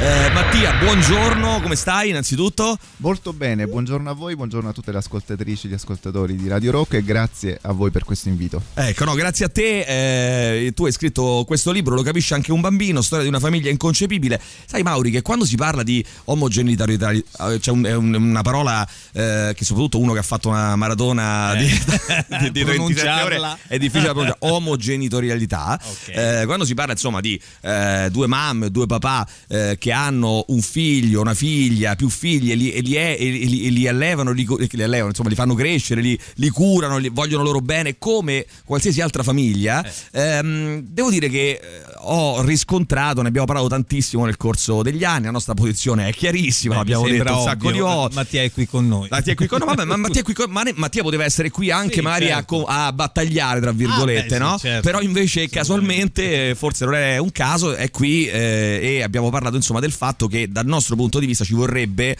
Eh, Mattia, buongiorno, come stai innanzitutto? Molto bene, buongiorno a voi, buongiorno a tutte le ascoltatrici e gli ascoltatori di Radio Rock e grazie a voi per questo invito. Ecco, no, grazie a te. Eh, tu hai scritto questo libro, lo capisce anche un bambino, storia di una famiglia inconcepibile. Sai Mauri che quando si parla di omogenitorialità, eh, c'è un, un, una parola eh, che soprattutto uno che ha fatto una maratona Eh. di, di, di 27 ore è difficile da pronunciare, omogenitorialità. Ok. Eh, quando si parla insomma di eh, due mamme, due papà eh, che hanno un figlio, una figlia, più figli e li, e li, e li- e li allevano, li, allevano, insomma li fanno crescere, li, curano, li, vogliono loro bene come qualsiasi altra famiglia, ehm, devo dire che eh, ho riscontrato, ne abbiamo parlato tantissimo nel corso degli anni, la nostra posizione è chiarissima, Beh, l'abbiamo detto un sacco di volte. Mattia è qui con noi. Mattia è qui con, no, vabbè, ma Mattia, qui con- ma ne- Mattia poteva essere qui anche Sì, magari a certo. co- a, battagliare, tra virgolette, Ah, beh, sì, no? certo. Però invece casualmente, eh, forse non è un caso, è qui eh, e abbiamo parlato insomma del fatto che dal nostro punto di vista ci vorrebbe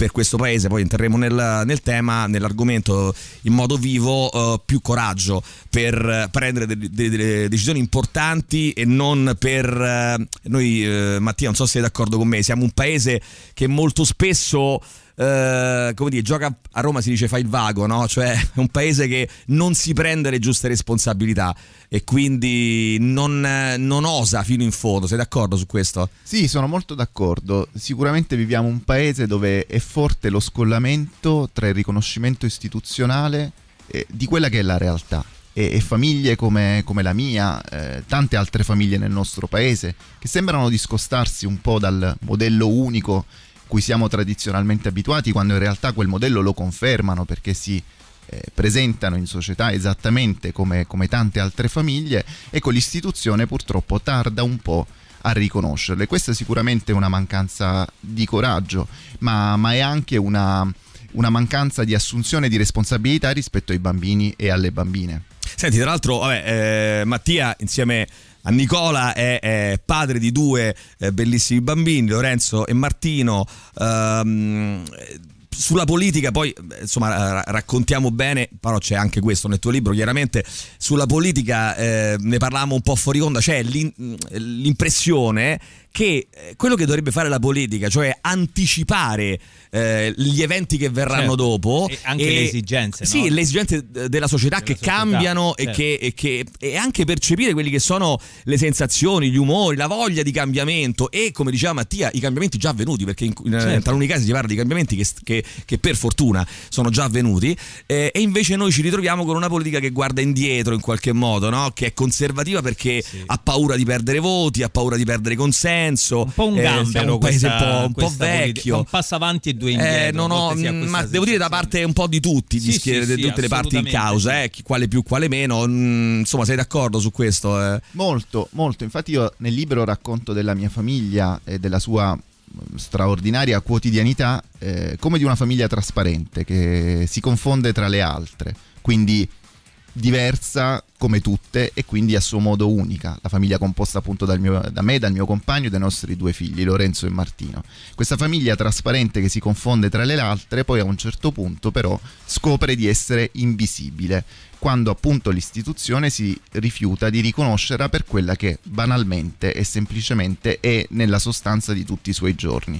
per questo paese, poi entreremo nel, nel tema, nell'argomento in modo vivo, eh, più coraggio per prendere delle, delle- delle decisioni importanti e non per... eh, noi, eh, Mattia, non so se sei d'accordo con me, siamo un paese che molto spesso eh, come dire, gioca a Roma si dice fa il vago, no? Cioè è un paese che non si prende le giuste responsabilità e quindi non, non osa fino in fondo. Sei d'accordo su questo? Sì, sono molto d'accordo. Sicuramente viviamo un paese dove è forte lo scollamento tra il riconoscimento istituzionale eh, di quella che è la realtà. E, e famiglie come, come la mia, eh, tante altre famiglie nel nostro paese, che sembrano discostarsi un po' dal modello unico cui siamo tradizionalmente abituati, quando in realtà quel modello lo confermano perché si eh, presentano in società esattamente come, come tante altre famiglie, ecco l'istituzione purtroppo tarda un po' a riconoscerle. Questa è sicuramente una mancanza di coraggio, ma, ma è anche una, una mancanza di assunzione di responsabilità rispetto ai bambini e alle bambine. Senti, tra l'altro, vabbè, eh, Mattia insieme a Nicola è, è padre di due eh, bellissimi bambini, Lorenzo e Martino. Ehm, sulla politica poi insomma ra- raccontiamo bene però c'è anche questo nel tuo libro chiaramente sulla politica eh, ne parlavamo un po' fuori onda c'è l'in- l'impressione che eh, quello che dovrebbe fare la politica cioè anticipare eh, gli eventi che verranno Certo. dopo E anche le esigenze, sì no? le esigenze della società Della che società, cambiano e, certo. che, e, che, e anche percepire quelli che sono le sensazioni, gli umori, la voglia di cambiamento e come diceva Mattia i cambiamenti già avvenuti perché in, Certo. in taluni casi si parla di cambiamenti che, che- che per fortuna sono già avvenuti eh, e invece noi ci ritroviamo con una politica che guarda indietro in qualche modo, no? che è conservativa perché Sì. ha paura di perdere voti, ha paura di perdere consenso. Un po' un Eh, gambero siamo un paese questa- un po', un po' vecchio. Un passo avanti e due Eh, indietro. non a ho, ma devo dire da parte un po' di tutti, di Sì, sì, tutte le parti in causa, eh, chi- quale più, quale meno. mm, insomma, sei d'accordo su questo? eh? Molto, molto. Infatti io nel libro racconto della mia famiglia e della sua mh, straordinaria quotidianità eh, come di una famiglia trasparente che si confonde tra le altre, quindi diversa come tutte e quindi a suo modo unica. La famiglia composta appunto mio- da me, dal mio compagno e dai nostri due figli, Lorenzo e Martino. Questa famiglia trasparente che si confonde tra le altre, poi a un certo punto però scopre di essere invisibile, quando appunto l'istituzione si rifiuta di riconoscerla per quella che banalmente e semplicemente è nella sostanza di tutti i suoi giorni.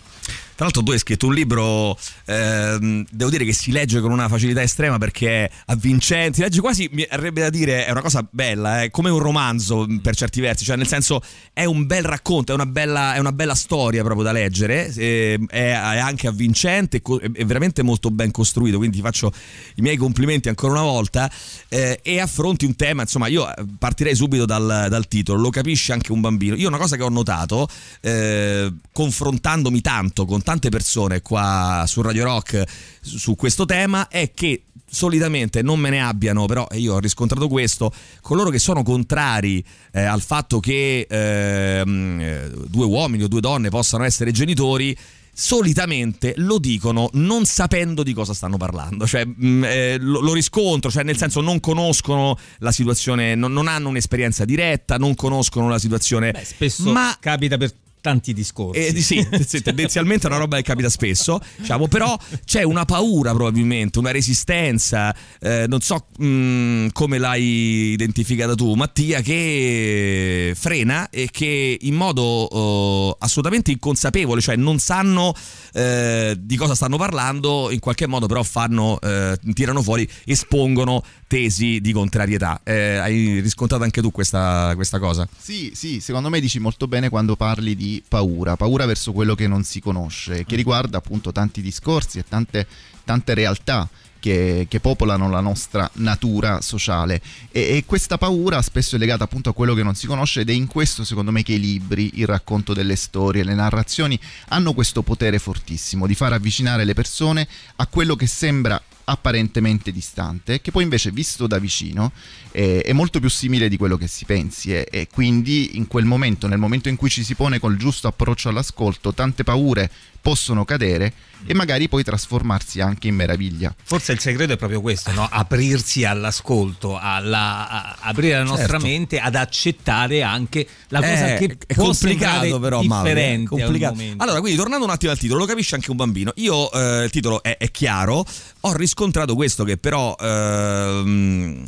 Tra l'altro tu hai scritto un libro, ehm, devo dire che si legge con una facilità estrema perché è avvincente, si legge quasi, mi arrebbe da dire, è una cosa bella, è come un romanzo mh, per certi versi, cioè nel senso è un bel racconto, è una bella, è una bella storia proprio da leggere, eh, è, è anche avvincente, è veramente molto ben costruito, quindi ti faccio i miei complimenti ancora una volta eh, e affronti un tema, insomma io eh, partirei subito dal, dal titolo, lo capisce anche un bambino. Io una cosa che ho notato, eh, confrontandomi tanto con tante persone qua su Radio Rock su questo tema, è che solitamente non me ne abbiano, però io ho riscontrato questo, coloro che sono contrari eh, al fatto che ehm, eh, due uomini o due donne possano essere genitori, solitamente lo dicono non sapendo di cosa stanno parlando, cioè mh, eh, lo, lo riscontro, cioè nel senso non conoscono la situazione, non, non hanno un'esperienza diretta, non conoscono la situazione, Beh, spesso ma capita per tanti discorsi. Eh, sì, sì, tendenzialmente è una roba che capita spesso, diciamo, però c'è una paura probabilmente, una resistenza, eh, non so mh, come l'hai identificata tu Mattia, che frena e che in modo oh, assolutamente inconsapevole, cioè non sanno eh, di cosa stanno parlando, in qualche modo però fanno, eh, tirano fuori, espongono tesi di contrarietà. Eh, hai riscontrato anche tu questa, questa cosa? Sì, sì, secondo me dici molto bene quando parli di paura, paura verso quello che non si conosce, che riguarda appunto tanti discorsi e tante, tante realtà. Che, che, popolano la nostra natura sociale. E, e, questa paura spesso è legata appunto a quello che non si conosce ed è in questo secondo me che i libri, il racconto delle storie, le narrazioni hanno questo potere fortissimo di far avvicinare le persone a quello che sembra apparentemente distante, che poi invece visto da vicino eh, è molto più simile di quello che si pensi. E, e quindi in quel momento, nel momento in cui ci si pone col giusto approccio all'ascolto, tante paure possono cadere e magari poi trasformarsi anche in meraviglia. Forse il segreto è proprio questo, no? aprirsi all'ascolto, alla, a, aprire la nostra certo. mente ad accettare anche la cosa eh, che è può complicato però differente complicato. allora quindi tornando un attimo al titolo lo capisce anche un bambino io eh, il titolo è, è, chiaro ho riscontrato questo che però ehm,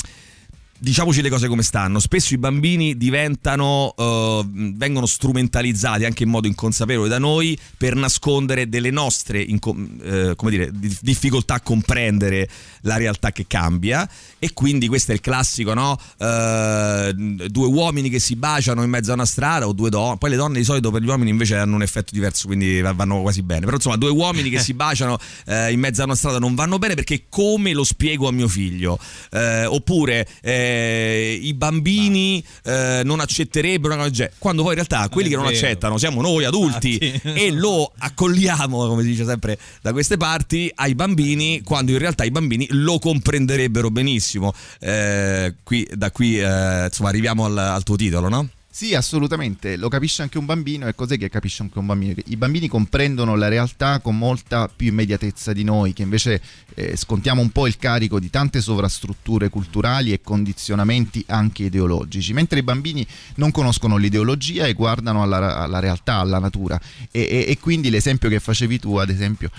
diciamoci le cose come stanno. Spesso i bambini diventano, uh, vengono strumentalizzati anche in modo inconsapevole da noi per nascondere delle nostre inco- come dire, difficoltà a comprendere la realtà che cambia. E quindi questo è il classico, no? Uh, due uomini che si baciano in mezzo a una strada o due donne. Poi le donne di solito per gli uomini invece hanno un effetto diverso, quindi vanno quasi bene. Però insomma, due uomini che si baciano in mezzo a una strada non vanno bene perché come lo spiego a mio figlio? oppure eh, i bambini eh, non accetterebbero una cosa quando poi in realtà quelli che non vero. accettano siamo noi adulti e lo accogliamo, come si dice sempre da queste parti, ai bambini quando in realtà i bambini lo comprenderebbero benissimo. Eh, qui, da qui eh, insomma arriviamo al, al tuo titolo, no? Sì, assolutamente, lo capisce anche un bambino e cos'è che capisce anche un bambino? I bambini comprendono la realtà con molta più immediatezza di noi, che invece eh, scontiamo un po' il carico di tante sovrastrutture culturali e condizionamenti anche ideologici, mentre i bambini non conoscono l'ideologia e guardano alla, alla realtà, alla natura e, e, e quindi l'esempio che facevi tu, ad esempio,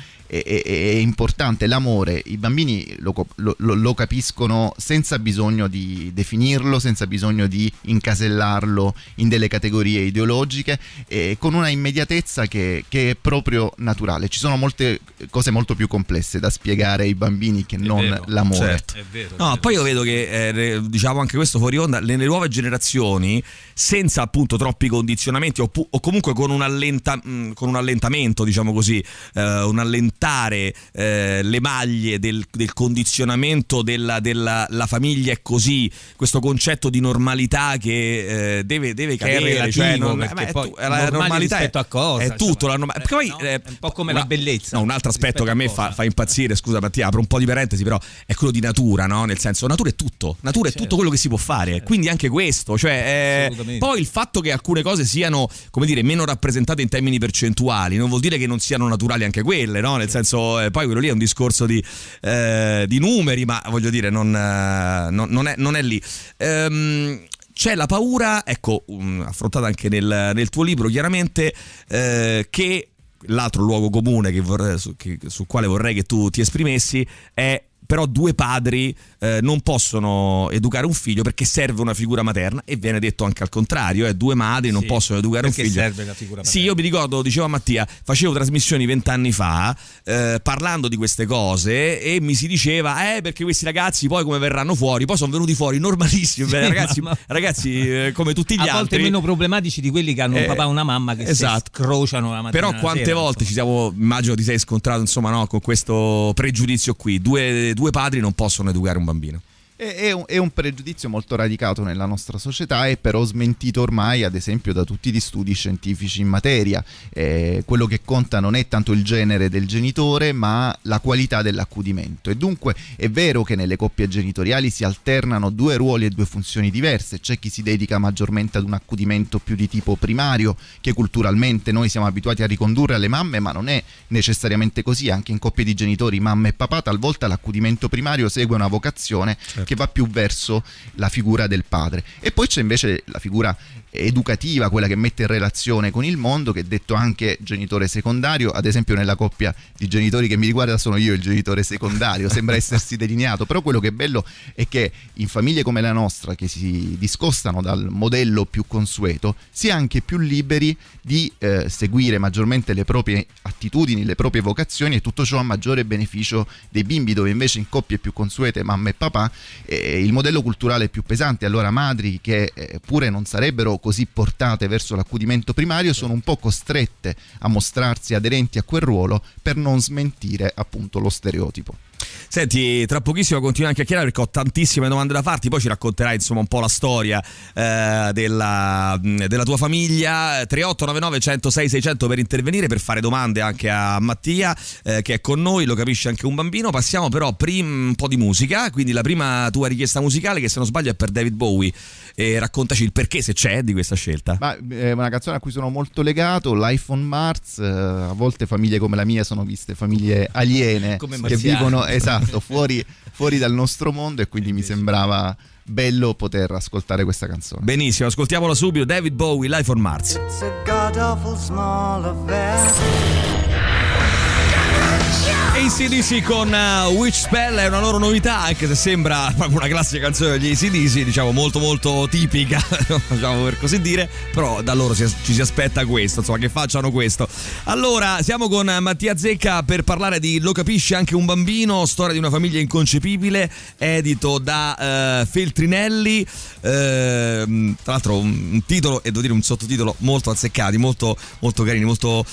è, è, è importante, l'amore, i bambini lo, lo, lo, capiscono senza bisogno di definirlo, senza bisogno di incasellarlo in delle categorie ideologiche, e con una immediatezza che, che, è proprio naturale. Ci sono molte cose molto più complesse da spiegare ai bambini che non vero, l'amore. Certo. È vero, no, poi io vedo che, eh, diciamo anche questo fuori onda, le, le nuove generazioni, senza appunto troppi condizionamenti o, o comunque con un, allenta, mh, con un, allentamento, diciamo così, eh, un allentamento smontare eh, le maglie del, del condizionamento della, della famiglia è così, questo concetto di normalità che eh, deve, deve cadere. Cioè, non, perché poi tu, la normalità è, a cosa, è tutto. Insomma, norma- poi, no? è un po' come una, la bellezza. No, un altro aspetto che a me fa, fa, impazzire, scusa Mattia, apro un po' di parentesi, però è quello di natura, no? Nel senso, natura è tutto, natura certo. è tutto quello che si può fare, certo. quindi anche questo. Cioè, eh, poi il fatto che alcune cose siano, come dire, meno rappresentate in termini percentuali, non vuol dire che non siano naturali anche quelle, no? Nel senso, eh, poi quello lì è un discorso di, eh, di numeri, ma voglio dire, non, eh, non, non, è, non è, lì. Ehm, c'è la paura, ecco, um, affrontata anche nel, nel, tuo libro, chiaramente, eh, che l'altro luogo comune che vorrei, su, che, sul quale vorrei che tu ti esprimessi è però due padri eh, non possono educare un figlio perché serve una figura materna e viene detto anche al contrario, eh, due madri non possono educare un figlio. serve la figura materna? Sì, io mi ricordo, diceva Mattia, facevo trasmissioni vent'anni fa eh, parlando di queste cose e mi si diceva, eh perché questi ragazzi poi come verranno fuori? Poi sono venuti fuori normalissimi, sì, ragazzi, ma... ragazzi eh, come tutti gli altri. A volte meno problematici di quelli che hanno un eh, papà e una mamma che esatto. scrociano la mattina. Però quante sera, volte insomma. ci siamo, immagino ti sei scontrato insomma no, con questo pregiudizio qui, due, due padri non possono educare un bambino bambino. È un, è un, pregiudizio molto radicato nella nostra società e però smentito ormai ad esempio da tutti gli studi scientifici in materia. Eh, quello che conta non è tanto il genere del genitore ma la qualità dell'accudimento. E dunque è vero che nelle coppie genitoriali si alternano due ruoli e due funzioni diverse, c'è chi si dedica maggiormente ad un accudimento più di tipo primario che culturalmente noi siamo abituati a ricondurre alle mamme ma non è necessariamente così, anche in coppie di genitori mamma e papà talvolta l'accudimento primario segue una vocazione certo certo. che va più verso la figura del padre. E poi c'è invece la figura educativa, quella che mette in relazione con il mondo, che è detto anche genitore secondario, ad esempio nella coppia di genitori che mi riguarda sono io il genitore secondario, sembra essersi delineato, però quello che è bello è che in famiglie come la nostra, che si discostano dal modello più consueto, si è anche più liberi di eh, seguire maggiormente le proprie attitudini, le proprie vocazioni e tutto ciò a maggiore beneficio dei bimbi, dove invece in coppie più consuete, mamma e papà, eh, il modello culturale è più pesante, allora madri che eh, pure non sarebbero così portate verso l'accudimento primario sono un po' costrette a mostrarsi aderenti a quel ruolo per non smentire appunto lo stereotipo. Senti, tra pochissimo continuiamo a chiacchierare perché ho tantissime domande da farti, poi ci racconterai insomma un po' la storia eh, della, della, tua famiglia. 3899 106 600 per intervenire, per fare domande anche a Mattia eh, che è con noi, lo capisce anche un bambino. Passiamo però prima un po' di musica, quindi la prima tua richiesta musicale che se non sbaglio è per David Bowie. E raccontaci il perché, se c'è, di questa scelta. Ma, è una canzone a cui sono molto legato, Life on Mars. Eh, a volte famiglie come la mia sono viste famiglie aliene come che vivono esatto, fuori, fuori dal nostro mondo e quindi mi sembrava bello poter ascoltare questa canzone. Benissimo, ascoltiamola subito. David Bowie, Life on Mars. It's a god awful small affair. ACDC con uh, Witch Spell è una loro novità, anche se sembra proprio una classica canzone degli ACDC, diciamo molto molto tipica, diciamo per così dire, però da loro si, ci si aspetta questo, insomma che facciano questo. Allora, siamo con Mattia Zecca per parlare di Lo capisce anche un bambino, storia di una famiglia inconcepibile, edito da uh, Feltrinelli, uh, tra l'altro un, un, titolo e devo dire un sottotitolo molto azzeccati, molto, molto carini, molto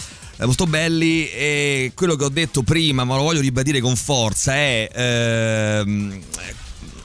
molto belli e quello che ho detto prima, ma lo voglio ribadire con forza, è... Ehm,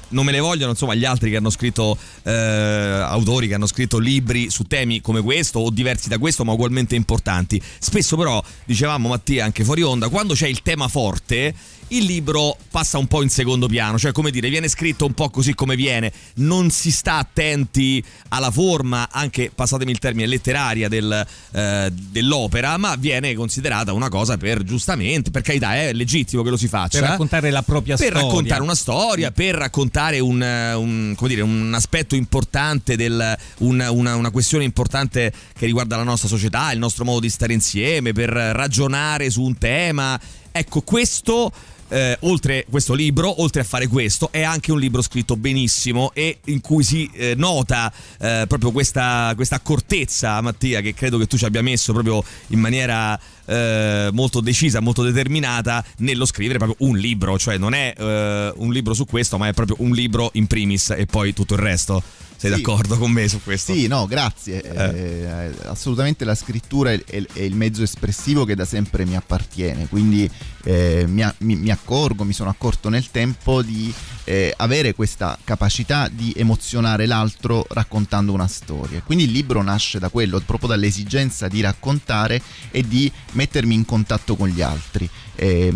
non me ne vogliono insomma gli altri che hanno scritto eh, autori che hanno scritto libri su temi come questo o diversi da questo ma ugualmente importanti. Spesso però dicevamo Mattia anche fuori onda quando c'è il tema forte il libro passa un po' in secondo piano, cioè come dire, viene scritto un po' così come viene, non si sta attenti alla forma, anche passatemi il termine, letteraria del, eh, dell'opera, ma viene considerata una cosa per giustamente, per carità, è legittimo che lo si faccia. Per raccontare la propria per storia. Per raccontare una storia, per raccontare un, un, dire, un aspetto importante, del, un, una, una questione importante che riguarda la nostra società, il nostro modo di stare insieme, per ragionare su un tema. Ecco, questo eh, oltre questo libro, oltre a fare questo, è anche un libro scritto benissimo e in cui si eh, nota eh, proprio questa, questa, accortezza, Mattia, che credo che tu ci abbia messo proprio in maniera eh, molto decisa, molto determinata nello scrivere proprio un libro, cioè non è eh, un libro su questo, ma è proprio un libro in primis e poi tutto il resto. Sei sì. d'accordo con me su questo? Sì, no, grazie. Eh. Eh, assolutamente la scrittura è, è, è, il mezzo espressivo che da sempre mi appartiene, quindi eh, mi, mi, mi, accorgo, mi sono accorto nel tempo di eh, avere questa capacità di emozionare l'altro raccontando una storia. Quindi il libro nasce da quello, proprio dall'esigenza di raccontare e di mettermi in contatto con gli altri. Eh,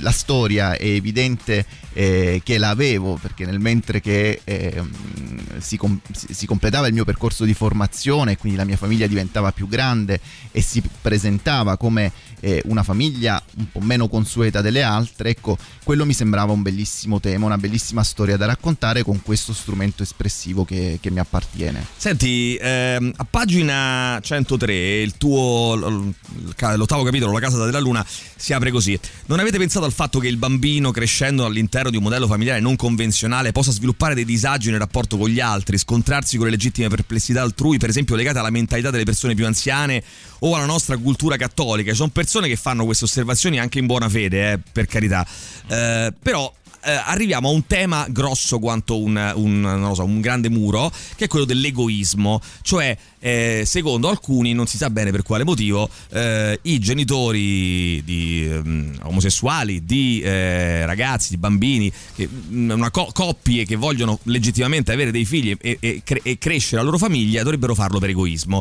la storia è evidente eh, che la avevo perché nel mentre che eh, si, com- si, completava il mio percorso di formazione, quindi la mia famiglia diventava più grande e si presentava come eh, una famiglia un po' meno consueta delle altre, ecco, quello mi sembrava un bellissimo tema, una bellissima storia da raccontare con questo strumento espressivo che, che mi appartiene. Senti, ehm, a pagina 103, il tuo l'ottavo capitolo, La casa della luna, si apre così. Non avete pensato al fatto che il bambino crescendo all'interno di un modello familiare non convenzionale possa sviluppare dei disagi nel rapporto con gli altri, scontrarsi con le legittime perplessità altrui, per esempio legate alla mentalità delle persone più anziane o alla nostra cultura cattolica? Sono persone che fanno queste osservazioni anche in buona fede, eh, per carità. Eh, però eh, arriviamo a un tema grosso quanto un, un, so, un, grande muro, che è quello dell'egoismo. Cioè, eh, secondo alcuni, non si sa bene per quale motivo, eh, i genitori di, um, omosessuali, di eh, ragazzi, di bambini, che, mm, una co- coppie che vogliono legittimamente avere dei figli e, e, cre- e crescere la loro famiglia, dovrebbero farlo per egoismo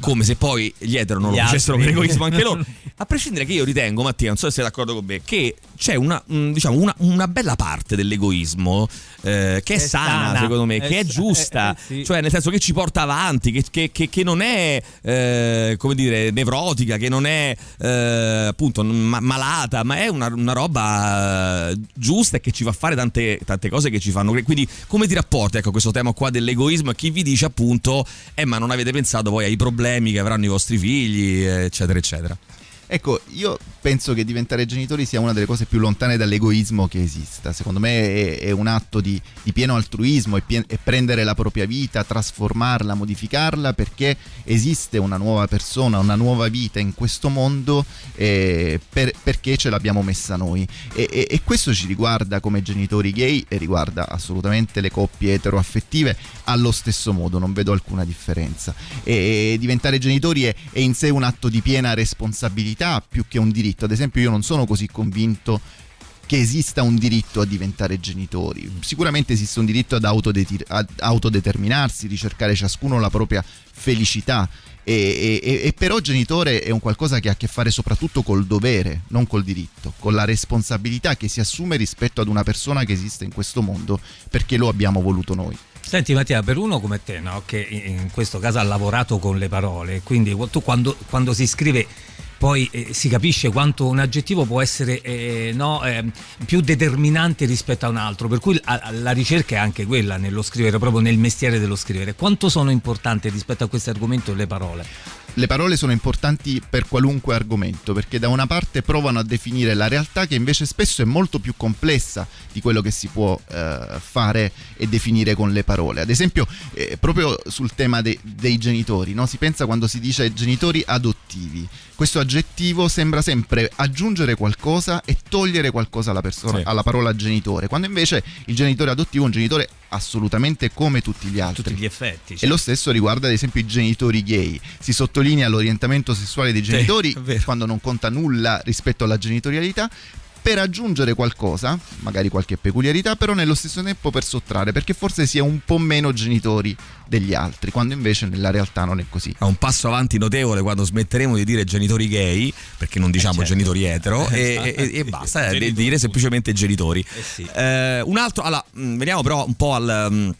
come se poi gli etero non lo facessero per egoismo anche loro. A prescindere che io ritengo, Mattia, non so se sei d'accordo con me, che c'è una, diciamo, una, una bella parte dell'egoismo eh, che è, è sana, sana, secondo me, è che è giusta, eh, sì. cioè nel senso che ci porta avanti, che, che, che, che non è eh, come dire nevrotica, che non è eh, appunto ma- malata, ma è una, una, roba giusta e che ci fa fare tante, tante cose che ci fanno. Quindi come ti rapporti ecco, a questo tema qua dell'egoismo e chi vi dice appunto, eh ma non avete pensato poi ai problemi che avranno i vostri figli, eccetera, eccetera. Ecco, io penso che diventare genitori sia una delle cose più lontane dall'egoismo che esista. Secondo me è, è un atto di, di, pieno altruismo e, pien- e, prendere la propria vita, trasformarla, modificarla perché esiste una nuova persona, una nuova vita in questo mondo eh, per, perché ce l'abbiamo messa noi. E, e, e, questo ci riguarda come genitori gay e riguarda assolutamente le coppie eteroaffettive allo stesso modo, non vedo alcuna differenza. E, diventare genitori è, è in sé un atto di piena responsabilità necessità più che un diritto. Ad esempio io non sono così convinto che esista un diritto a diventare genitori. Sicuramente esiste un diritto ad, autodetir- ad autodeterminarsi, ricercare ciascuno la propria felicità. E, e, e, però genitore è un qualcosa che ha a che fare soprattutto col dovere, non col diritto, con la responsabilità che si assume rispetto ad una persona che esiste in questo mondo perché lo abbiamo voluto noi. Senti Mattia, per uno come te, no, che in questo caso ha lavorato con le parole, quindi tu quando, quando si scrive poi eh, si capisce quanto un aggettivo può essere eh, no, eh, più determinante rispetto a un altro, per cui a, la ricerca è anche quella nello scrivere, proprio nel mestiere dello scrivere. Quanto sono importanti rispetto a questo argomento le parole? Le parole sono importanti per qualunque argomento perché da una parte provano a definire la realtà che invece spesso è molto più complessa di quello che si può eh, fare e definire con le parole. Ad esempio, eh, proprio sul tema de- dei genitori, no? si pensa quando si dice genitori adottivi questo aggettivo sembra sempre aggiungere qualcosa e togliere qualcosa alla, persona, sì. alla parola genitore, quando invece il genitore adottivo è un genitore assolutamente come tutti gli altri. Tutti gli effetti. Sì. E lo stesso riguarda ad esempio i genitori gay. Si sottolinea l'orientamento sessuale dei genitori sì, quando non conta nulla rispetto alla genitorialità, per aggiungere qualcosa, magari qualche peculiarità, però nello stesso tempo per sottrarre, perché forse si è un po' meno genitori degli altri, quando invece nella realtà non è così. Ha un passo avanti notevole quando smetteremo di dire genitori gay, perché non diciamo eh certo. genitori etero, eh, e, e, e, basta eh, dire semplicemente genitori. Eh sì. Eh, un altro, allora, mm, veniamo però un po' al, mm,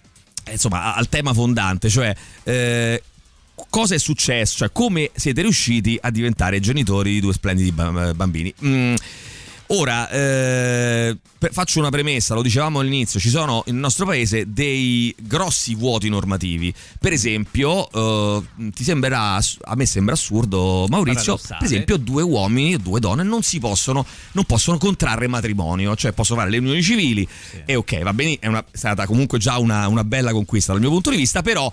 insomma, al tema fondante, cioè eh, cosa è successo, cioè come siete riusciti a diventare genitori di due splendidi bambini. Mm, Ora, eh, faccio una premessa, lo dicevamo all'inizio, ci sono nel nostro paese dei grossi vuoti normativi. Per esempio, eh, ti sembrerà, a me sembra assurdo, Maurizio, per esempio due uomini e due donne non si possono, non possono contrarre matrimonio, cioè possono fare le unioni civili sì. e ok, va bene, è, una, è stata comunque già una, una bella conquista dal mio punto di vista, però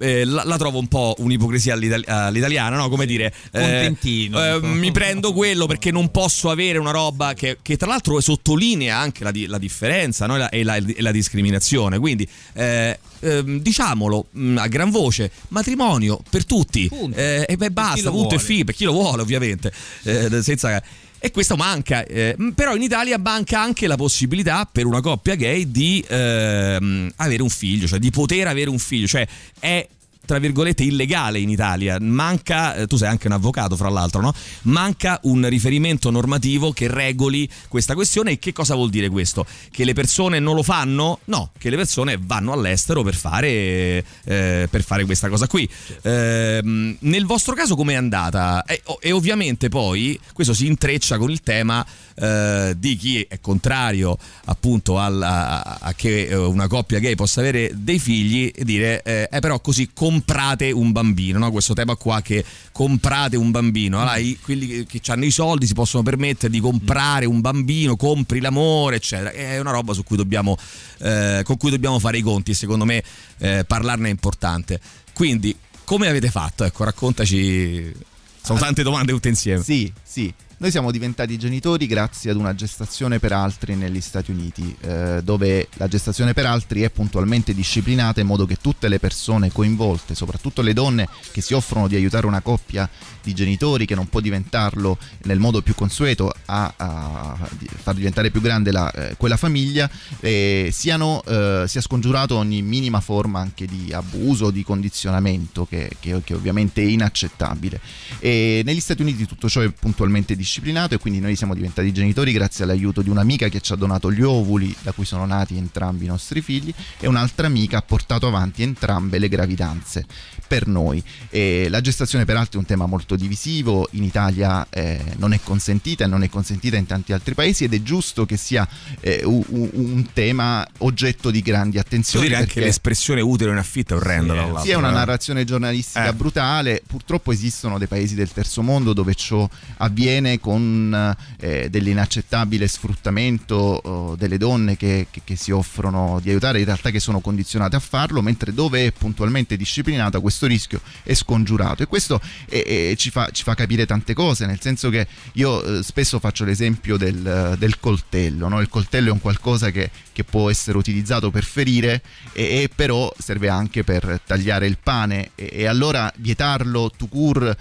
eh, la, la, trovo un po' un'ipocrisia all'itali- all'italiana, no? Come dire, eh, eh, mi prendo quello perché non posso avere una roba che, che tra l'altro sottolinea anche la, la differenza no? e, la, e, la, discriminazione. Quindi eh, ehm, diciamolo mh, mm, a gran voce: matrimonio per tutti eh, e beh, basta, punto e fi, per chi lo vuole, ovviamente, eh, senza e questo manca. Eh, però in Italia manca anche la possibilità per una coppia gay di eh, avere un figlio, cioè di poter avere un figlio, cioè è tra virgolette illegale in Italia. Manca, eh, tu sei anche un avvocato fra l'altro, no? Manca un riferimento normativo che regoli questa questione e che cosa vuol dire questo? Che le persone non lo fanno? No, che le persone vanno all'estero per fare, eh, per fare questa cosa qui. Eh, nel vostro caso com'è andata? E, e, ovviamente poi questo si intreccia con il tema eh, di chi è contrario appunto alla, a, che eh, una coppia gay possa avere dei figli e dire eh, però così comprate un bambino, no? questo tema qua che comprate un bambino, allora, i, quelli che, hanno i soldi si possono permettere di comprare un bambino, compri l'amore, eccetera. È una roba su cui dobbiamo, eh, con cui dobbiamo fare i conti secondo me eh, parlarne è importante. Quindi, come avete fatto? Ecco, raccontaci. Sono tante domande tutte insieme. Sì, sì. Noi siamo diventati genitori grazie ad una gestazione per altri negli Stati Uniti, eh, dove la gestazione per altri è puntualmente disciplinata in modo che tutte le persone coinvolte, soprattutto le donne che si offrono di aiutare una coppia di genitori che non può diventarlo nel modo più consueto a, a far diventare più grande la, eh, quella famiglia, eh, siano, eh, sia scongiurato ogni minima forma anche di abuso, di condizionamento che, che, che ovviamente è inaccettabile. E negli Stati Uniti tutto ciò è puntualmente disciplinato disciplinato e quindi noi siamo diventati genitori grazie all'aiuto di un'amica che ci ha donato gli ovuli da cui sono nati entrambi i nostri figli e un'altra amica ha portato avanti entrambe le gravidanze per noi. E la gestazione peraltro è un tema molto divisivo, in Italia eh, non è consentita e non è consentita in tanti altri paesi ed è giusto che sia eh, un, un, tema oggetto di grandi attenzioni. Devo dire anche l'espressione utero in affitto è orrenda. Sì, sì, è una narrazione giornalistica eh. brutale, purtroppo esistono dei paesi del terzo mondo dove ciò avviene con eh, dell'inaccettabile sfruttamento oh, delle donne che, che, che si offrono di aiutare, in realtà che sono condizionate a farlo, mentre dove è puntualmente disciplinata questo rischio è scongiurato e questo è, è, ci, fa, ci, fa, capire tante cose, nel senso che io eh, spesso faccio l'esempio del, del coltello, no? il coltello è un qualcosa che, che può essere utilizzato per ferire e, e, però serve anche per tagliare il pane e, e allora vietarlo to cure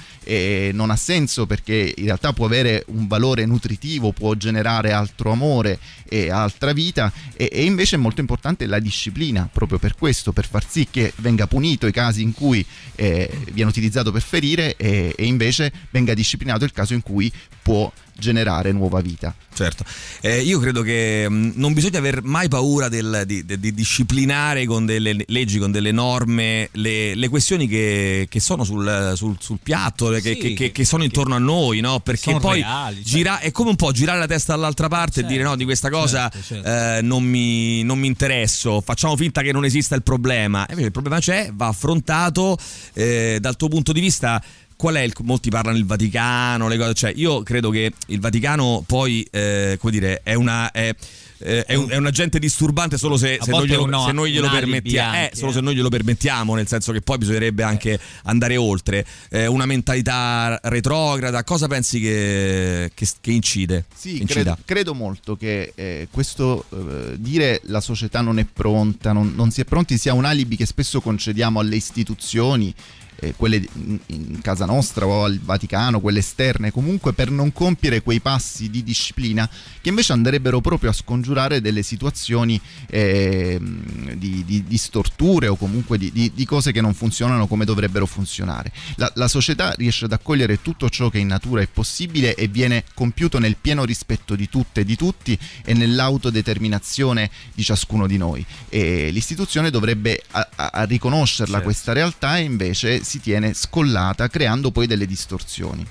non ha senso perché in realtà può avere un valore nutritivo, può generare altro amore e altra vita e, e invece è molto importante la disciplina proprio per questo, per far sì che venga punito i casi in cui eh, viene utilizzato per ferire e, e invece venga disciplinato il caso in cui può generare nuova vita. Certo, eh, io credo che mh, mm, non bisogna aver mai paura del, di, di, di, disciplinare con delle leggi, con delle norme, le, le questioni che, che sono sul, sul, sul piatto, sì, che, che, che, sono intorno a noi, no? perché poi reali, gira, certo. è come un po' girare la testa dall'altra parte certo, e dire no, di questa cosa certo, certo. eh, non, mi, non, mi, interesso, facciamo finta che non esista il problema. E invece il problema c'è, va affrontato eh, dal tuo punto di vista qual è il, molti parlano del Vaticano, le cose, cioè io credo che il Vaticano poi, eh, come dire, è una... È, eh, è, un, è, un, agente disturbante solo se, se, noi, glielo, no, se noi, glielo, permettiamo. Eh, solo se noi glielo permettiamo, nel senso che poi bisognerebbe anche andare oltre. Eh, una mentalità retrograda, cosa pensi che, che, che incide? Sì, credo, credo, molto che eh, questo eh, dire la società non è pronta, non, non si è pronti sia un alibi che spesso concediamo alle istituzioni eh, quelle in casa nostra o al Vaticano, quelle esterne, comunque per non compiere quei passi di disciplina che invece andrebbero proprio a scongiurare delle situazioni eh, di, di, di, storture o comunque di, di, cose che non funzionano come dovrebbero funzionare. La, la società riesce ad accogliere tutto ciò che in natura è possibile e viene compiuto nel pieno rispetto di tutte e di tutti e nell'autodeterminazione di ciascuno di noi. E l'istituzione dovrebbe a, a, riconoscerla certo. questa realtà e invece si tiene scollata creando poi delle distorsioni.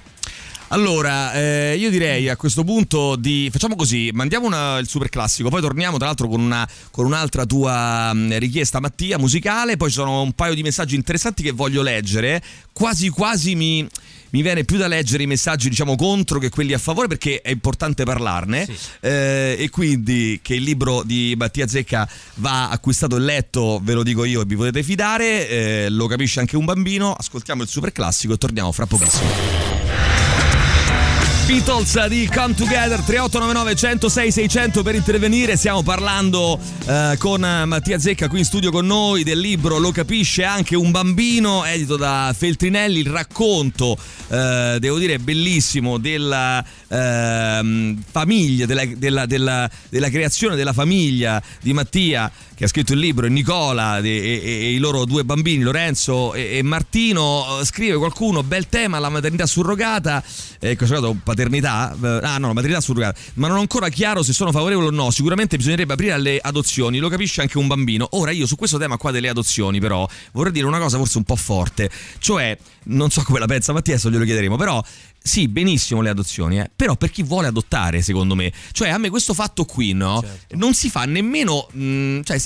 Allora, eh, io direi a questo punto di. Facciamo così: mandiamo una, il super classico, poi torniamo tra l'altro con, una, con un'altra tua mh, mm, richiesta, Mattia, musicale. Poi ci sono un paio di messaggi interessanti che voglio leggere. Quasi quasi mi mi viene più da leggere i messaggi diciamo contro che quelli a favore perché è importante parlarne. Sì. eh, e quindi che il libro di Mattia Zecca va acquistato e letto ve lo dico io e vi potete fidare eh, lo capisce anche un bambino. Ascoltiamo il super classico e torniamo fra pochissimo Beatles di Come Together 3899 106 600 per intervenire. Stiamo parlando eh, con Mattia Zecca qui in studio con noi del libro Lo capisce anche un bambino edito da Feltrinelli il racconto eh, devo dire bellissimo della eh, famiglia della, della, della, della creazione della famiglia di Mattia che ha scritto il libro, e Nicola e, e, e, i loro due bambini, Lorenzo e, Martino. Scrive qualcuno, bel tema, la maternità surrogata. Eh, surrogato paternità? Eh, ah no, maternità surrogata. Ma non ho ancora chiaro se sono favorevole o no. Sicuramente bisognerebbe aprire alle adozioni, lo capisce anche un bambino. Ora io su questo tema qua delle adozioni però vorrei dire una cosa forse un po' forte. Cioè, non so come la pensa Mattia, adesso glielo chiederemo, però sì, benissimo le adozioni, eh, però per chi vuole adottare, secondo me, cioè a me questo fatto qui, no? Certo. Non si fa nemmeno, mh, mm, cioè,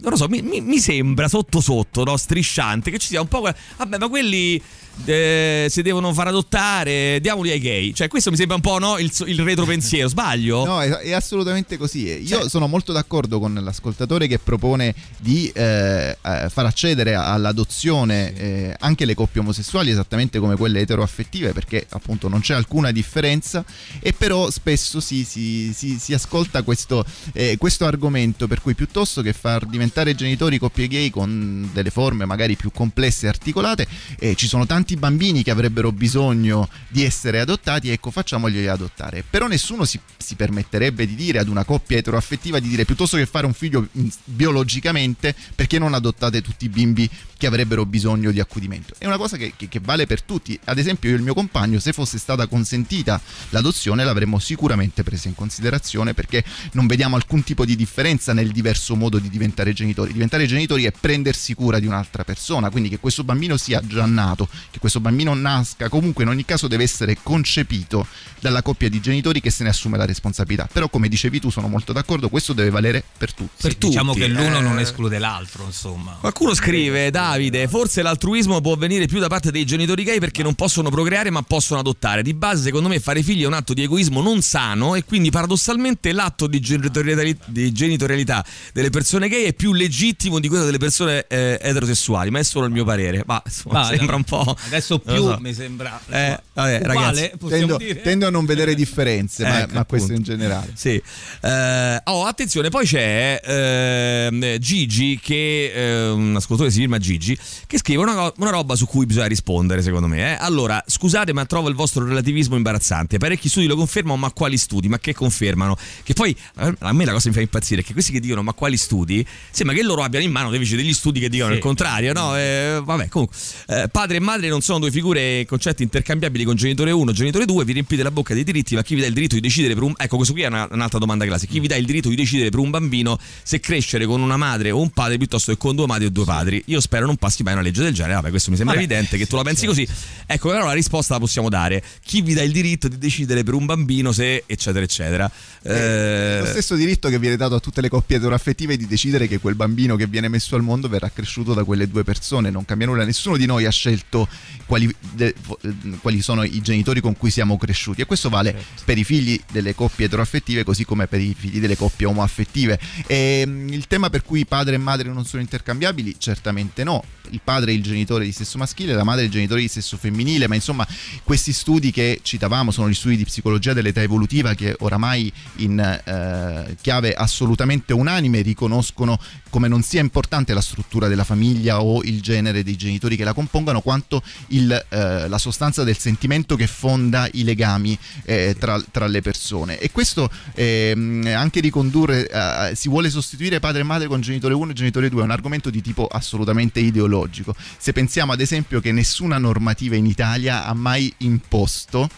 non lo so, mi, mi, mi, sembra sotto sotto, no? Strisciante, che ci sia un po'. Vabbè, ma quelli eh, si devono far adottare, diamoli ai gay. Cioè, questo mi sembra un po' no, il, il retropensiero. Sbaglio? No, è, è assolutamente così. Io cioè, sono molto d'accordo con l'ascoltatore che propone di eh, eh far accedere all'adozione eh, anche le coppie omosessuali, esattamente come quelle eteroaffettive, perché appunto non c'è alcuna differenza. E però spesso si, si, si, si ascolta questo, eh, questo argomento, per cui piuttosto che far diventare genitori coppie gay con delle forme magari più complesse e articolate e ci sono tanti bambini che avrebbero bisogno di essere adottati, ecco facciamoglieli adottare. Però nessuno si, si permetterebbe di dire ad una coppia eteroaffettiva di dire piuttosto che fare un figlio biologicamente perché non adottate tutti i bimbi che avrebbero bisogno di accudimento. È una cosa che, che, che vale per tutti. Ad esempio io e il mio compagno se fosse stata consentita l'adozione l'avremmo sicuramente presa in considerazione perché non vediamo alcun tipo di differenza nel diverso modo di diventare genitori. Diventare genitori è prendersi cura di un'altra persona, quindi che questo bambino sia già nato, che questo bambino nasca, comunque in ogni caso deve essere concepito dalla coppia di genitori che se ne assume la responsabilità. Però come dicevi tu sono molto d'accordo, questo deve valere per tutti. Per Sì, tutti. Diciamo che l'uno eh. non esclude l'altro, insomma. Qualcuno scrive, Davide, forse l'altruismo può venire più da parte dei genitori gay perché non possono procreare ma possono adottare. Di base, secondo me, fare figli è un atto di egoismo non sano e quindi paradossalmente l'atto di genitorialità, di genitorialità delle persone gay è più legittimo di quello delle persone eh, eterosessuali, ma è solo il mio parere. Ma insomma, Ma, sembra un po'... Adesso più so. mi sembra. Eh, vabbè, uguale, Tendo, dire. tendo a non vedere differenze, ma, Ecco, ma questo in generale. Sì. Eh, oh, attenzione, poi c'è ehm, Gigi, che eh, un ascoltatore si firma Gigi, che scrive una, una roba su cui bisogna rispondere, secondo me. eh. Allora, scusate, ma trovo il vostro relativismo imbarazzante. Parecchi studi lo confermano, ma quali studi? Ma che confermano? Che poi eh, a me la cosa mi fa impazzire è che questi che dicono ma quali studi? Sembra che loro abbiano in mano invece degli studi che dicono Sì. il contrario, no? Eh, vabbè, comunque, eh, padre e madre non sono due figure e concetti intercambiabili con genitore 1, genitore 2, vi riempite la bocca dei diritti, ma chi vi dà il diritto di decidere per un ecco, questo qui è una- un'altra domanda classica. Chi vi dà il diritto di decidere per un bambino se crescere con una madre o un padre piuttosto che con due madri o due padri? Io spero non passi mai una legge del genere. Vabbè, questo mi sembra Vabbè, evidente che tu la pensi così. Ecco, però la risposta la possiamo dare. Chi vi dà il diritto di decidere per un bambino se eccetera eccetera. Eh, Lo stesso diritto che viene dato a tutte le coppie eteroaffettive di decidere che quel bambino che viene messo al mondo verrà cresciuto da quelle due persone. Non cambia nulla, nessuno di noi ha scelto quali, de- eh, quali sono i genitori con cui siamo cresciuti. E questo vale per i figli delle coppie eteroaffettive, così come per i figli delle coppie omoaffettive. E, mm, il tema per cui padre e madre non sono intercambiabili, certamente no. Il padre è il genitore di sesso maschile, la madre è il genitore di sesso femminile, ma insomma questi studi che citavamo sono gli studi di psicologia dell'età evolutiva che oramai in eh, chiave assolutamente unanime riconoscono come non sia importante la struttura della famiglia o il genere dei genitori che la compongono quanto il, eh, la sostanza del sentimento che fonda i legami eh, tra, tra le persone. E questo ehm, anche ricondurre eh, si vuole sostituire padre e madre con genitore 1 e genitore 2 è un argomento di tipo assolutamente ideologico. Se pensiamo ad esempio che nessuna normativa in Italia ha mai imposto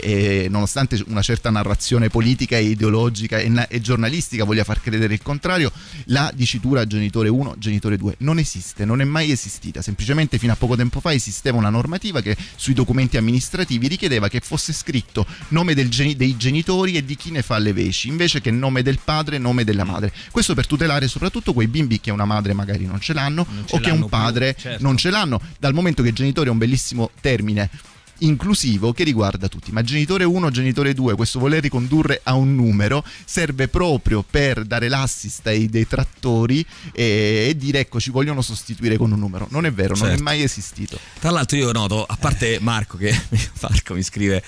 e, e nonostante una certa narrazione politica e ideologica e, e giornalistica voglia far credere il contrario, la dicitura genitore 1, genitore 2 non esiste, non è mai esistita. Semplicemente fino a poco tempo fa esisteva una normativa che sui documenti amministrativi richiedeva che fosse scritto nome geni- dei genitori e di chi ne fa le veci, invece che nome del padre nome della madre. Questo per tutelare soprattutto quei bimbi che una madre magari non ce l'hanno Non ce o che l'hanno un più, padre certo. non ce l'hanno, dal momento che genitore è un bellissimo termine inclusivo che riguarda tutti, ma genitore 1, genitore 2, questo voler ricondurre a un numero serve proprio per dare l'assist ai detrattori e, e dire ecco ci vogliono sostituire con un numero. Non è vero, non è Certo. mai esistito. Tra l'altro io noto, a parte Marco che Marco mi scrive,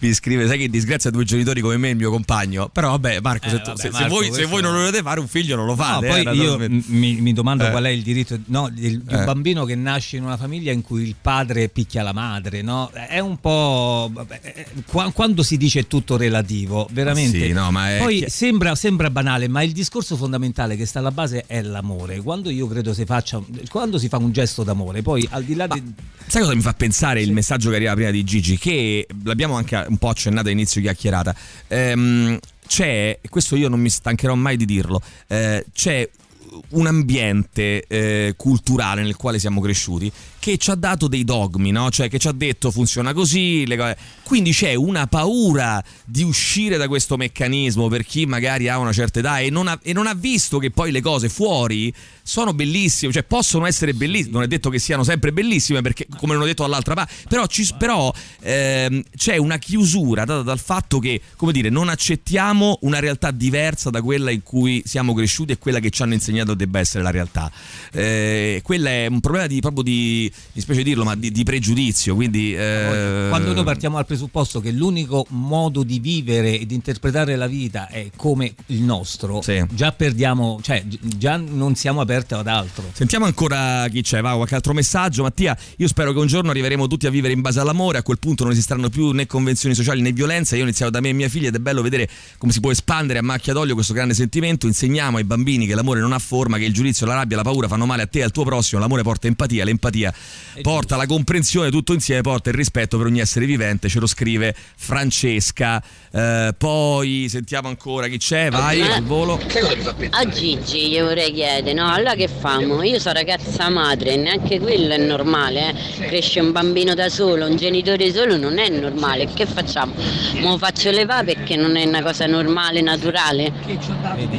mi scrive, sai che disgrazia due genitori come me e il mio compagno, però vabbè Marco, Eh, se, vabbè, se- se Marco, voi, se voi non lo volete fare un figlio non lo No, fate. poi eh, io naturalmente. m- mi, mi domando Eh. qual è il diritto no, del- di un Eh. bambino che nasce in una famiglia in cui il padre picchia la madre, no? È un po'. eh, qua- quando si dice tutto relativo, veramente. Sì, no, ma è Poi sembra, sembra banale, ma il discorso fondamentale che sta alla base è l'amore. Quando io credo si faccia. Quando si fa un gesto d'amore, poi al di là di. Sai cosa mi fa pensare il messaggio che arriva prima di Gigi? Che l'abbiamo anche un po' accennato all'inizio chiacchierata. Ehm, c'è, questo io non mi stancherò mai di dirlo, eh, c'è un ambiente eh, culturale nel quale siamo cresciuti che ci ha dato dei dogmi, no? Cioè che ci ha detto funziona così, quindi c'è una paura di uscire da questo meccanismo per chi magari ha una certa età e non ha, e non ha visto che poi le cose fuori sono bellissime, cioè possono essere bellissime, non è detto che siano sempre bellissime perché come non ho detto dall'altra parte, però, ci- però ehm, c'è una chiusura data dal fatto che, come dire, non accettiamo una realtà diversa da quella in cui siamo cresciuti e quella che ci hanno insegnato debba essere la realtà. Eh, quello è un problema di, proprio di, mi spiace dirlo, ma di, di pregiudizio. Quindi, eh... Quando noi partiamo dal presupposto che l'unico modo di vivere e di interpretare la vita è come il nostro, Sì. già perdiamo, cioè già non siamo aperti ad altro. Sentiamo ancora chi c'è, va qualche altro messaggio. Mattia, io spero che un giorno arriveremo tutti a vivere in base all'amore, a quel punto non esisteranno più né convenzioni sociali né violenza. Io ho iniziato da me e mia figlia ed è bello vedere come si può espandere a macchia d'olio questo grande sentimento. Insegniamo ai bambini che l'amore non ha forma, che il giudizio, la rabbia, la paura fanno male a te e al tuo prossimo. L'amore porta empatia, l'empatia porta la comprensione, tutto insieme porta il rispetto per ogni essere vivente. Ce lo scrive Francesca. Eh, poi sentiamo ancora chi c'è, vai al volo. A Gigi gli vorrei chiedere, no? Allora che famo? Io sono ragazza madre, neanche quello è normale, eh? Cresce un bambino da solo, un genitore solo non è normale, che facciamo? Me lo faccio levare perché non è una cosa normale, naturale?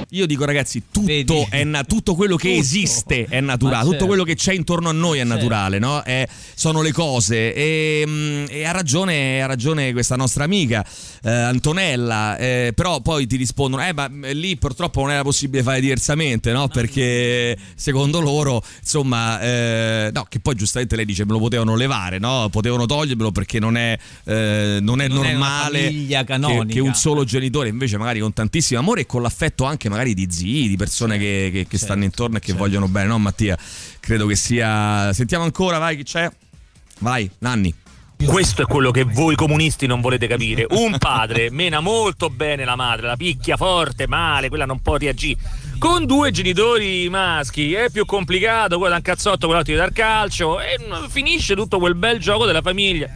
Io dico ragazzi, tutto, è na- tutto quello che Tutto. esiste è naturale, tutto certo. quello che c'è intorno a noi è Certo. naturale, no? È- sono le cose. E, mm, e ha, ragione, ha ragione questa nostra amica eh, Antonella, eh, però poi ti rispondono, eh ma eh, lì purtroppo non era possibile fare diversamente, no? Perché secondo loro, insomma, eh, no, che poi giustamente lei dice me lo potevano levare, no? Potevano togliermelo perché non è, eh, non è Non è normale famiglia che, che un solo genitore invece magari con tantissimo amore e con l'affetto anche magari di zii, di persone che, che- che stanno intorno e che vogliono bene, no Mattia? Credo che sia... Sentiamo ancora, vai chi c'è? Vai, Nanni. Questo è quello che voi comunisti non volete capire. Un padre mena molto bene la madre, la picchia forte, male, quella non può reagire. Con due genitori maschi è più complicato, quello da un cazzotto, gli dà il calcio e finisce tutto quel bel gioco della famiglia.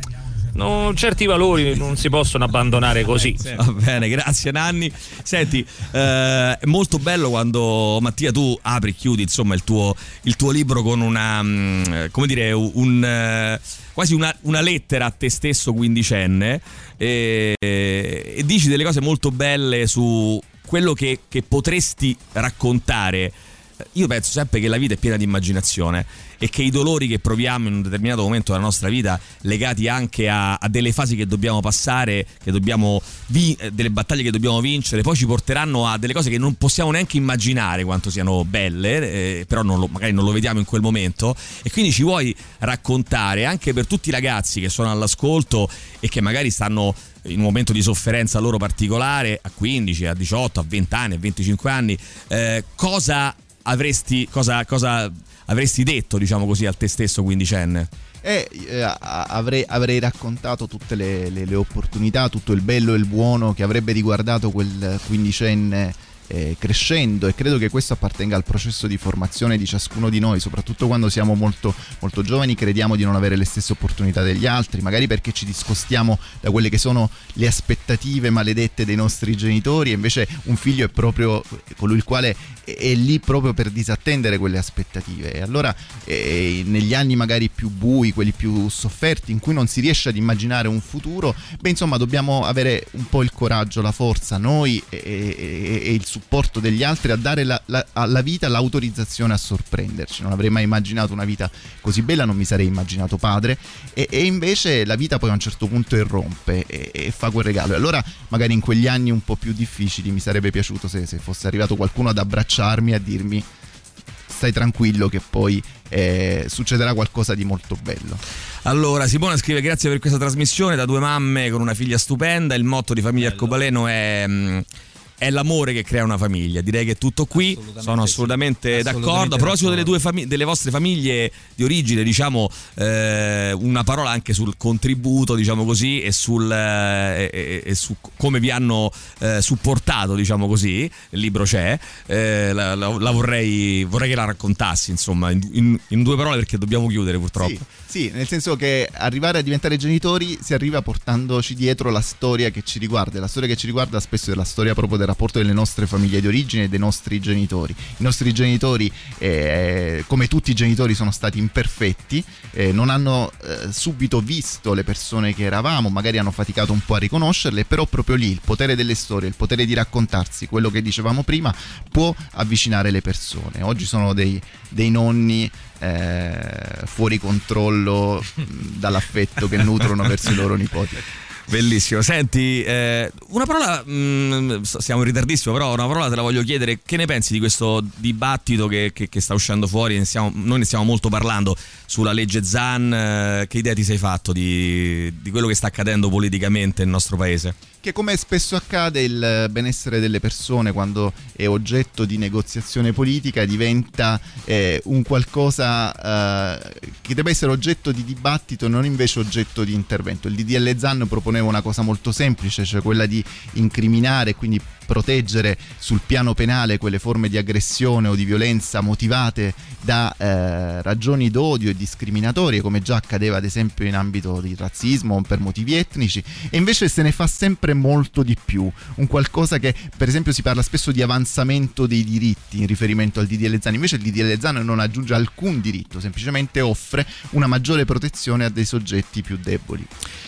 Non- certi valori non si possono abbandonare così. Va bene, grazie Nanni. Senti, eh, è molto bello quando Mattia tu apri e chiudi insomma il tuo, il tuo libro con una, mm, come dire, un, eh, quasi una, una lettera a te stesso quindicenne e, e dici delle cose molto belle su quello che, che potresti raccontare. Io penso sempre che la vita è piena di immaginazione e che i dolori che proviamo in un determinato momento della nostra vita, legati anche a, a delle fasi che dobbiamo passare, che dobbiamo vi- eh, delle battaglie che dobbiamo vincere, poi ci porteranno a delle cose che non possiamo neanche immaginare quanto siano belle, eh, però non lo- magari non lo vediamo in quel momento. E quindi ci vuoi raccontare anche per tutti i ragazzi che sono all'ascolto e che magari stanno in un momento di sofferenza loro particolare, a 15, a 18, a 20 anni, a 25 anni, eh, cosa avresti, cosa, cosa avresti detto, diciamo così, a te stesso quindicenne? E eh, a- avrei, avrei raccontato tutte le, le- le opportunità, tutto il bello e il buono che avrebbe riguardato quel quindicenne eh, crescendo e credo che questo appartenga al processo di formazione di ciascuno di noi, soprattutto quando siamo molto, molto giovani, crediamo di non avere le stesse opportunità degli altri, magari perché ci discostiamo da quelle che sono le aspettative maledette dei nostri genitori e invece un figlio è proprio colui il quale è, lì proprio per disattendere quelle aspettative. E allora eh, negli anni magari più bui, quelli più sofferti, in cui non si riesce ad immaginare un futuro, beh insomma dobbiamo avere un po' il coraggio, la forza, noi e, e- e il supporto degli altri a dare la- la- alla vita l'autorizzazione a sorprenderci. Non avrei mai immaginato una vita così bella, non mi sarei immaginato padre e, e invece la vita poi a un certo punto irrompe e, e fa quel regalo. E allora magari in quegli anni un po' più difficili mi sarebbe piaciuto se, se fosse arrivato qualcuno ad abbracciarmi e a dirmi stai tranquillo che poi eh, succederà qualcosa di molto bello. Allora, Simona scrive: Grazie per questa trasmissione. Da due mamme con una figlia stupenda. Il motto di famiglia Arcobaleno è. mm, è l'amore che crea una famiglia. Direi che è tutto qui. Assolutamente Sono sì. assolutamente, Assolutamente d'accordo. A proposito delle, d'accordo. due fami- delle vostre famiglie di origine, diciamo eh, una parola anche sul contributo, diciamo così, e, sul, eh, e- e su come vi hanno eh, supportato, diciamo così. Il libro c'è. Eh, la, la- la vorrei, vorrei che la raccontassi, insomma, in, in- in due parole, perché dobbiamo chiudere purtroppo. Sì, sì, nel senso che arrivare a diventare genitori si arriva portandoci dietro la storia che ci riguarda. E La storia che ci riguarda spesso è la storia proprio del rapporto delle nostre famiglie di origine e dei nostri genitori. I nostri genitori, eh, come tutti i genitori, sono stati imperfetti, eh, non hanno eh, subito visto le persone che eravamo, magari hanno faticato un po' a riconoscerle, però proprio lì il potere delle storie, il potere di raccontarsi, quello che dicevamo prima, può avvicinare le persone. Oggi sono dei, dei nonni eh, fuori controllo dall'affetto che nutrono verso i loro nipoti. Bellissimo. Senti, eh, una parola, mh, siamo in ritardissimo, però una parola te la voglio chiedere. Che ne pensi di questo dibattito che, che, che sta uscendo fuori? Ne stiamo, noi ne stiamo molto parlando sulla legge Zan. Eh, che idea ti sei fatto di, di quello che sta accadendo politicamente nel nostro paese? che come spesso accade il benessere delle persone quando è oggetto di negoziazione politica diventa eh, un qualcosa eh, che deve essere oggetto di dibattito non invece oggetto di intervento. Il DDL Zan proponeva una cosa molto semplice, cioè quella di incriminare quindi proteggere sul piano penale quelle forme di aggressione o di violenza motivate da eh, ragioni d'odio e discriminatorie, come già accadeva ad esempio in ambito di razzismo o per motivi etnici, e invece se ne fa sempre molto di più, un qualcosa che per esempio si parla spesso di avanzamento dei diritti in riferimento al DDL Zan, invece il DDL Zan non aggiunge alcun diritto, semplicemente offre una maggiore protezione a dei soggetti più deboli.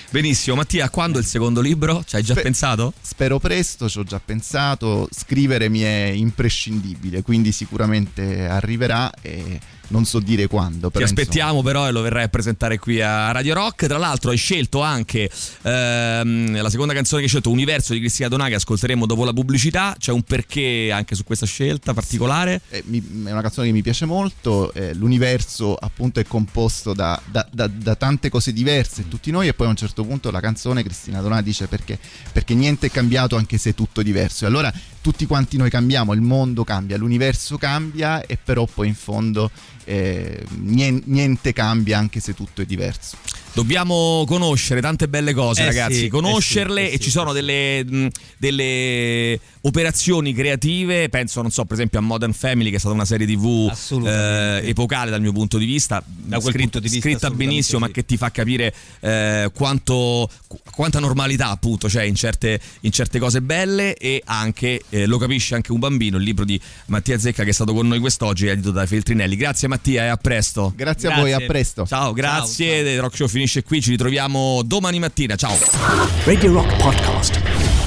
Benissimo, Mattia, quando il secondo libro? Ci hai già Spe- pensato? Spero presto, ci ho già pensato, scrivere mi è imprescindibile, quindi sicuramente arriverà e non so dire quando. Ti aspettiamo insomma. però e lo verrai a presentare qui a Radio Rock. Tra l'altro hai scelto anche ehm, la seconda canzone che hai scelto, Universo di Cristina Donà, che ascolteremo dopo la pubblicità. C'è un perché anche su questa scelta particolare? È, una canzone che mi piace molto. Eh, l'universo appunto è composto da, da, da, da, tante cose diverse, tutti noi, e poi a un certo punto la canzone Cristina Donà dice perché, perché niente è cambiato anche se è tutto diverso. E allora tutti quanti noi cambiamo, il mondo cambia, l'universo cambia e però poi in fondo eh, niente cambia anche se tutto è diverso. Dobbiamo conoscere tante belle cose, eh ragazzi, sì, conoscerle eh sì, eh e ci sono delle, mh, delle, operazioni creative. Penso, non so, per esempio a Modern Family, che è stata una serie TV eh, epocale dal mio punto di vista. Da quel scritto, punto di vista scritta benissimo, sì. ma che ti fa capire eh, quanto, quanta normalità appunto c'è in certe, in certe cose belle e anche eh, lo capisce anche un bambino. Il libro di Mattia Zecca che è stato con noi quest'oggi, edito da Feltrinelli. Grazie Mattia e a presto. Grazie, grazie. a voi, a presto. Ciao, grazie. Ciao, ciao. Rock Show finisce finisce qui, ci ritroviamo domani mattina. Ciao. Radio Rock Podcast.